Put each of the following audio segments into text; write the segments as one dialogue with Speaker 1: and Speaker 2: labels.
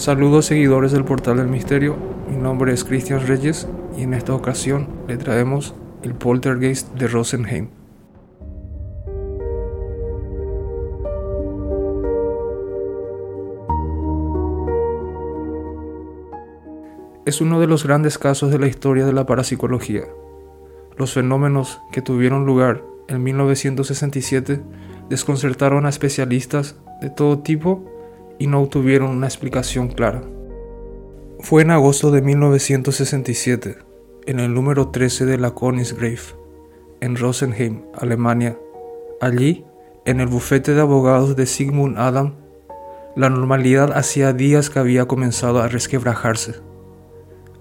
Speaker 1: Saludos seguidores del Portal del Misterio, mi nombre es Cristian Reyes y en esta ocasión le traemos el poltergeist de Rosenheim. Es uno de los grandes casos de la historia de la parapsicología. Los fenómenos que tuvieron lugar en 1967 desconcertaron a especialistas de todo tipo y no obtuvieron una explicación clara. Fue en agosto de 1967, en el número 13 de la Königsgrave, en Rosenheim, Alemania. Allí, en el bufete de abogados de Sigmund Adam, la normalidad hacía días que había comenzado a resquebrajarse.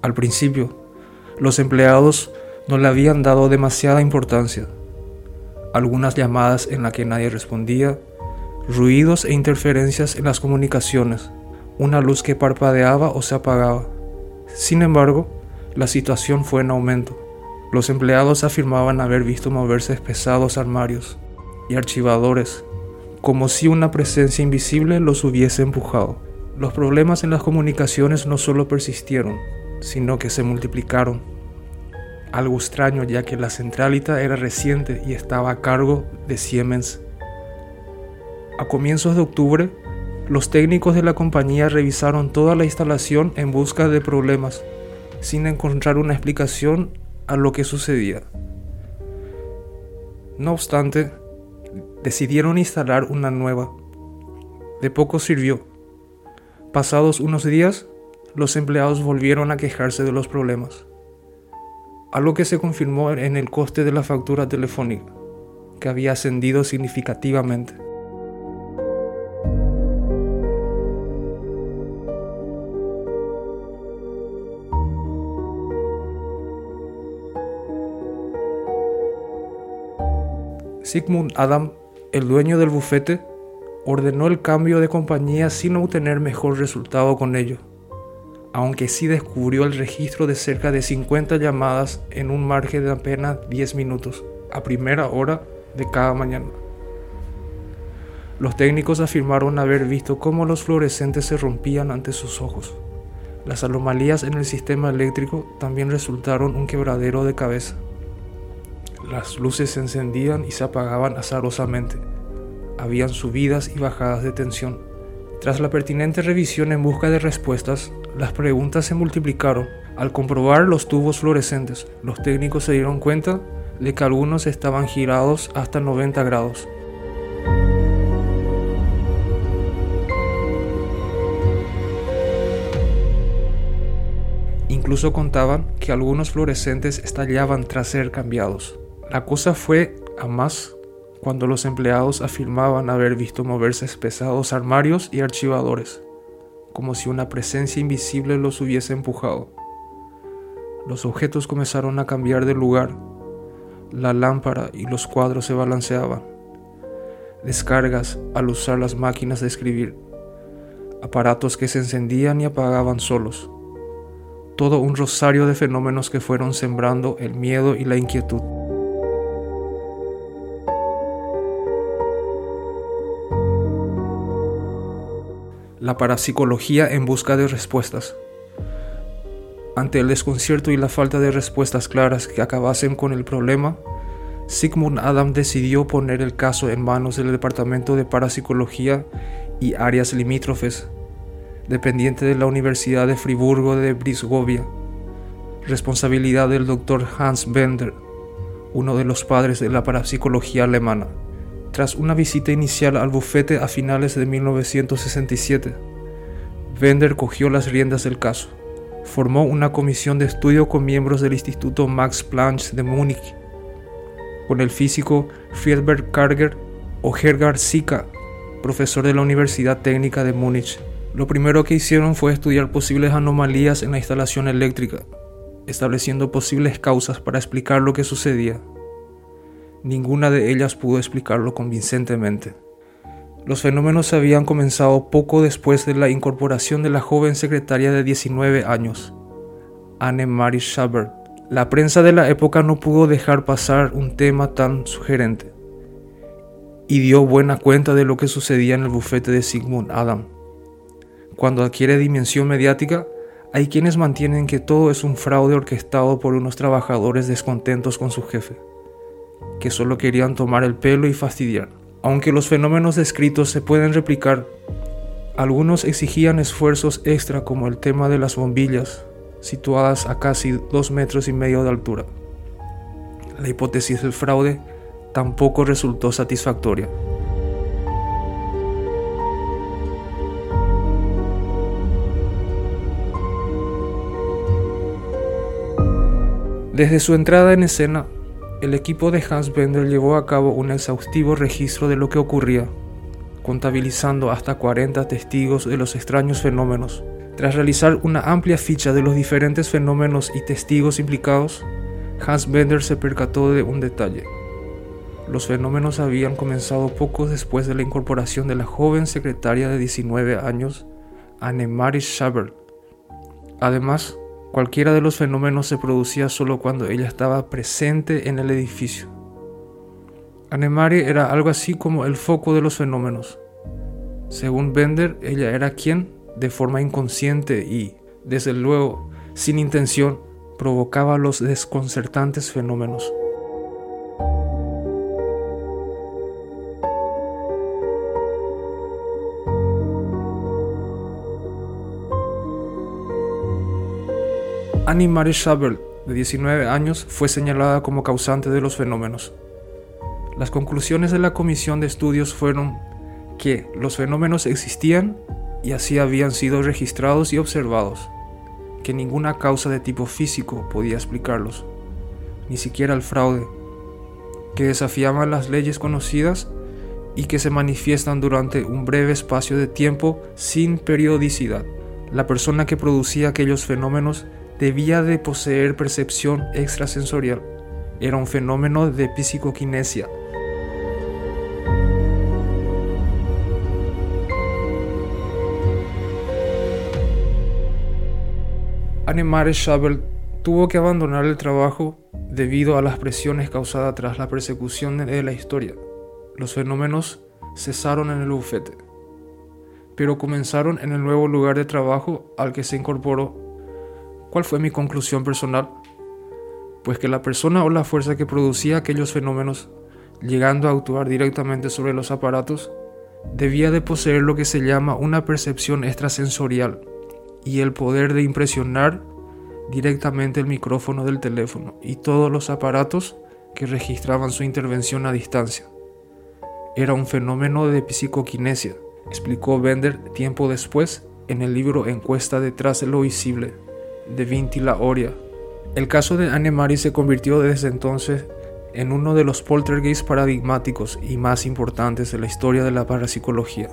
Speaker 1: Al principio, los empleados no le habían dado demasiada importancia. Algunas llamadas en las que nadie respondía ruidos e interferencias en las comunicaciones, una luz que parpadeaba o se apagaba. Sin embargo, la situación fue en aumento. Los empleados afirmaban haber visto moverse pesados armarios y archivadores, como si una presencia invisible los hubiese empujado. Los problemas en las comunicaciones no solo persistieron, sino que se multiplicaron. Algo extraño ya que la centralita era reciente y estaba a cargo de Siemens a comienzos de octubre, los técnicos de la compañía revisaron toda la instalación en busca de problemas, sin encontrar una explicación a lo que sucedía. No obstante, decidieron instalar una nueva. De poco sirvió. Pasados unos días, los empleados volvieron a quejarse de los problemas, algo que se confirmó en el coste de la factura telefónica, que había ascendido significativamente. Sigmund Adam, el dueño del bufete, ordenó el cambio de compañía sin obtener mejor resultado con ello, aunque sí descubrió el registro de cerca de 50 llamadas en un margen de apenas 10 minutos, a primera hora de cada mañana. Los técnicos afirmaron haber visto cómo los fluorescentes se rompían ante sus ojos. Las anomalías en el sistema eléctrico también resultaron un quebradero de cabeza. Las luces se encendían y se apagaban azarosamente. Habían subidas y bajadas de tensión. Tras la pertinente revisión en busca de respuestas, las preguntas se multiplicaron. Al comprobar los tubos fluorescentes, los técnicos se dieron cuenta de que algunos estaban girados hasta 90 grados. Incluso contaban que algunos fluorescentes estallaban tras ser cambiados. La cosa fue a más cuando los empleados afirmaban haber visto moverse pesados armarios y archivadores, como si una presencia invisible los hubiese empujado. Los objetos comenzaron a cambiar de lugar. La lámpara y los cuadros se balanceaban. Descargas al usar las máquinas de escribir. Aparatos que se encendían y apagaban solos. Todo un rosario de fenómenos que fueron sembrando el miedo y la inquietud. La parapsicología en busca de respuestas. Ante el desconcierto y la falta de respuestas claras que acabasen con el problema, Sigmund Adam decidió poner el caso en manos del Departamento de Parapsicología y áreas limítrofes, dependiente de la Universidad de Friburgo de Brisgovia, responsabilidad del Dr. Hans Bender, uno de los padres de la parapsicología alemana. Tras una visita inicial al bufete a finales de 1967, Bender cogió las riendas del caso. Formó una comisión de estudio con miembros del Instituto Max Planck de Múnich, con el físico Friedberg Karger o Hergar Sika, profesor de la Universidad Técnica de Múnich. Lo primero que hicieron fue estudiar posibles anomalías en la instalación eléctrica, estableciendo posibles causas para explicar lo que sucedía. Ninguna de ellas pudo explicarlo convincentemente. Los fenómenos habían comenzado poco después de la incorporación de la joven secretaria de 19 años, Anne-Marie Schaber. La prensa de la época no pudo dejar pasar un tema tan sugerente y dio buena cuenta de lo que sucedía en el bufete de Sigmund Adam. cuando adquiere dimensión mediática, hay quienes mantienen que todo es un fraude orquestado por unos trabajadores descontentos con su jefe, que solo querían tomar el pelo y fastidiar. Aunque los fenómenos descritos se pueden replicar, algunos exigían esfuerzos extra como el tema de las bombillas, situadas a casi dos metros y medio de altura. La hipótesis del fraude tampoco resultó satisfactoria. Desde su entrada en escena, el equipo de Hans Bender llevó a cabo un exhaustivo registro de lo que ocurría, contabilizando hasta 40 testigos de los extraños fenómenos. Tras realizar una amplia ficha de los diferentes fenómenos y testigos implicados, Hans Bender se percató de un detalle. Los fenómenos habían comenzado poco después de la incorporación de la joven secretaria de 19 años, Annemarie Schaber. Además, Cualquiera de los fenómenos se producía solo cuando ella estaba presente en el edificio. Annemarie era algo así como el foco de los fenómenos. Según Bender, ella era quien, de forma inconsciente y, desde luego, sin intención, provocaba los desconcertantes fenómenos. Annie Marie Schabel, de 19 años, fue señalada como causante de los fenómenos. Las conclusiones de la comisión de estudios fueron que los fenómenos existían y así habían sido registrados y observados, que ninguna causa de tipo físico podía explicarlos, ni siquiera el fraude, que desafiaban las leyes conocidas y que se manifiestan durante un breve espacio de tiempo sin periodicidad. La persona que producía aquellos fenómenos debía de poseer percepción extrasensorial. Era un fenómeno de psicoquinesia. Annemare Schabel tuvo que abandonar el trabajo debido a las presiones causadas tras la persecución de la historia. Los fenómenos cesaron en el bufete, pero comenzaron en el nuevo lugar de trabajo al que se incorporó ¿Cuál fue mi conclusión personal? Pues que la persona o la fuerza que producía aquellos fenómenos, llegando a actuar directamente sobre los aparatos, debía de poseer lo que se llama una percepción extrasensorial y el poder de impresionar directamente el micrófono del teléfono y todos los aparatos que registraban su intervención a distancia. Era un fenómeno de psicoquinesia, explicó Bender tiempo después en el libro Encuesta detrás de lo visible de Vinti La Oria. El caso de Anne-Marie se convirtió desde entonces en uno de los poltergeists paradigmáticos y más importantes de la historia de la parapsicología.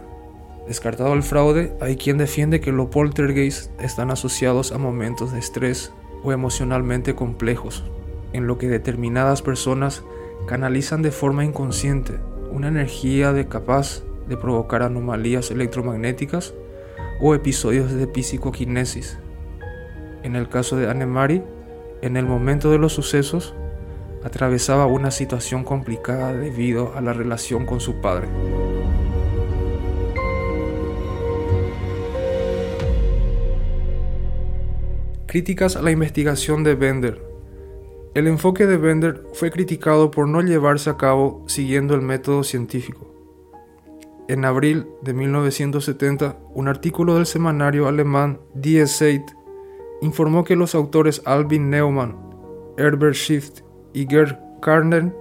Speaker 1: Descartado el fraude, hay quien defiende que los poltergeists están asociados a momentos de estrés o emocionalmente complejos, en lo que determinadas personas canalizan de forma inconsciente una energía de capaz de provocar anomalías electromagnéticas o episodios de psicoquinesis en el caso de Anne-Marie, en el momento de los sucesos, atravesaba una situación complicada debido a la relación con su padre. Críticas a la investigación de Bender. El enfoque de Bender fue criticado por no llevarse a cabo siguiendo el método científico. En abril de 1970, un artículo del semanario alemán Die Zeit informó que los autores Alvin Neumann, Herbert Schiff y Gerd Karner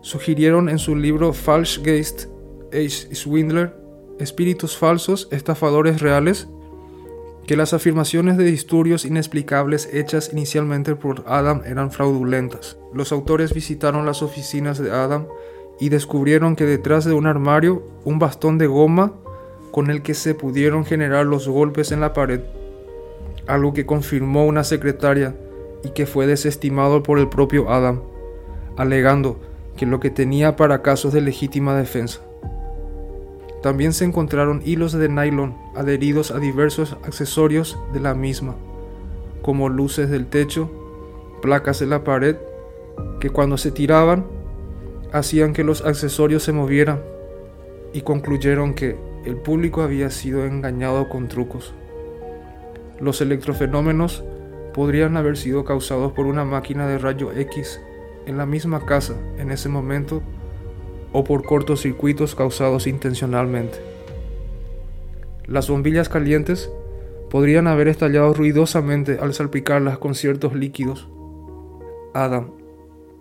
Speaker 1: sugirieron en su libro Falschgeist, H. Swindler, Espíritus falsos, estafadores reales, que las afirmaciones de disturbios inexplicables hechas inicialmente por Adam eran fraudulentas. Los autores visitaron las oficinas de Adam y descubrieron que detrás de un armario, un bastón de goma con el que se pudieron generar los golpes en la pared algo que confirmó una secretaria y que fue desestimado por el propio Adam, alegando que lo que tenía para casos de legítima defensa. También se encontraron hilos de nylon adheridos a diversos accesorios de la misma, como luces del techo, placas de la pared, que cuando se tiraban hacían que los accesorios se movieran y concluyeron que el público había sido engañado con trucos. Los electrofenómenos podrían haber sido causados por una máquina de rayo X en la misma casa en ese momento o por cortocircuitos causados intencionalmente. Las bombillas calientes podrían haber estallado ruidosamente al salpicarlas con ciertos líquidos. Adam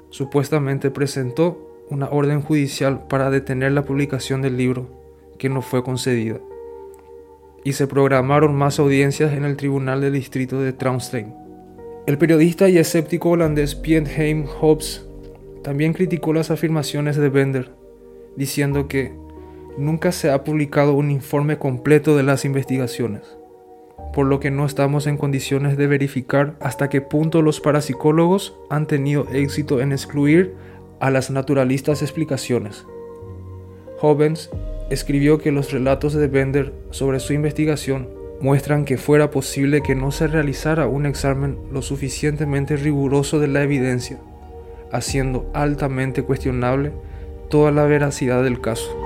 Speaker 1: supuestamente presentó una orden judicial para detener la publicación del libro, que no fue concedida, y se programaron más audiencias en el Tribunal del Distrito de Traunstein. El periodista y escéptico holandés Piet Hobbes también criticó las afirmaciones de Bender, diciendo que nunca se ha publicado un informe completo de las investigaciones, por lo que no estamos en condiciones de verificar hasta qué punto los parapsicólogos han tenido éxito en excluir a las naturalistas explicaciones. Hobbes escribió que los relatos de Bender sobre su investigación muestran que fuera posible que no se realizara un examen lo suficientemente riguroso de la evidencia, haciendo altamente cuestionable toda la veracidad del caso.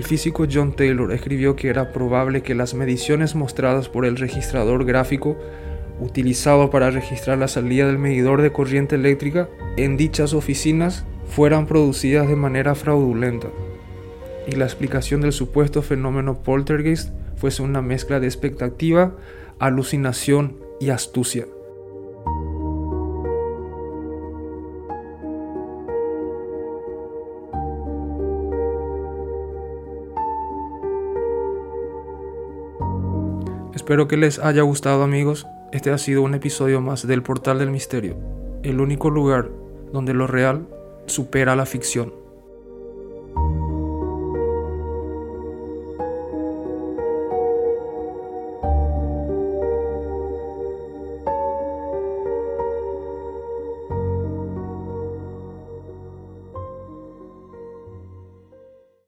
Speaker 1: El físico John Taylor escribió que era probable que las mediciones mostradas por el registrador gráfico utilizado para registrar la salida del medidor de corriente eléctrica en dichas oficinas fueran producidas de manera fraudulenta y la explicación del supuesto fenómeno poltergeist fuese una mezcla de expectativa, alucinación y astucia. Espero que les haya gustado amigos. Este ha sido un episodio más del Portal del Misterio, el único lugar donde lo real supera la ficción.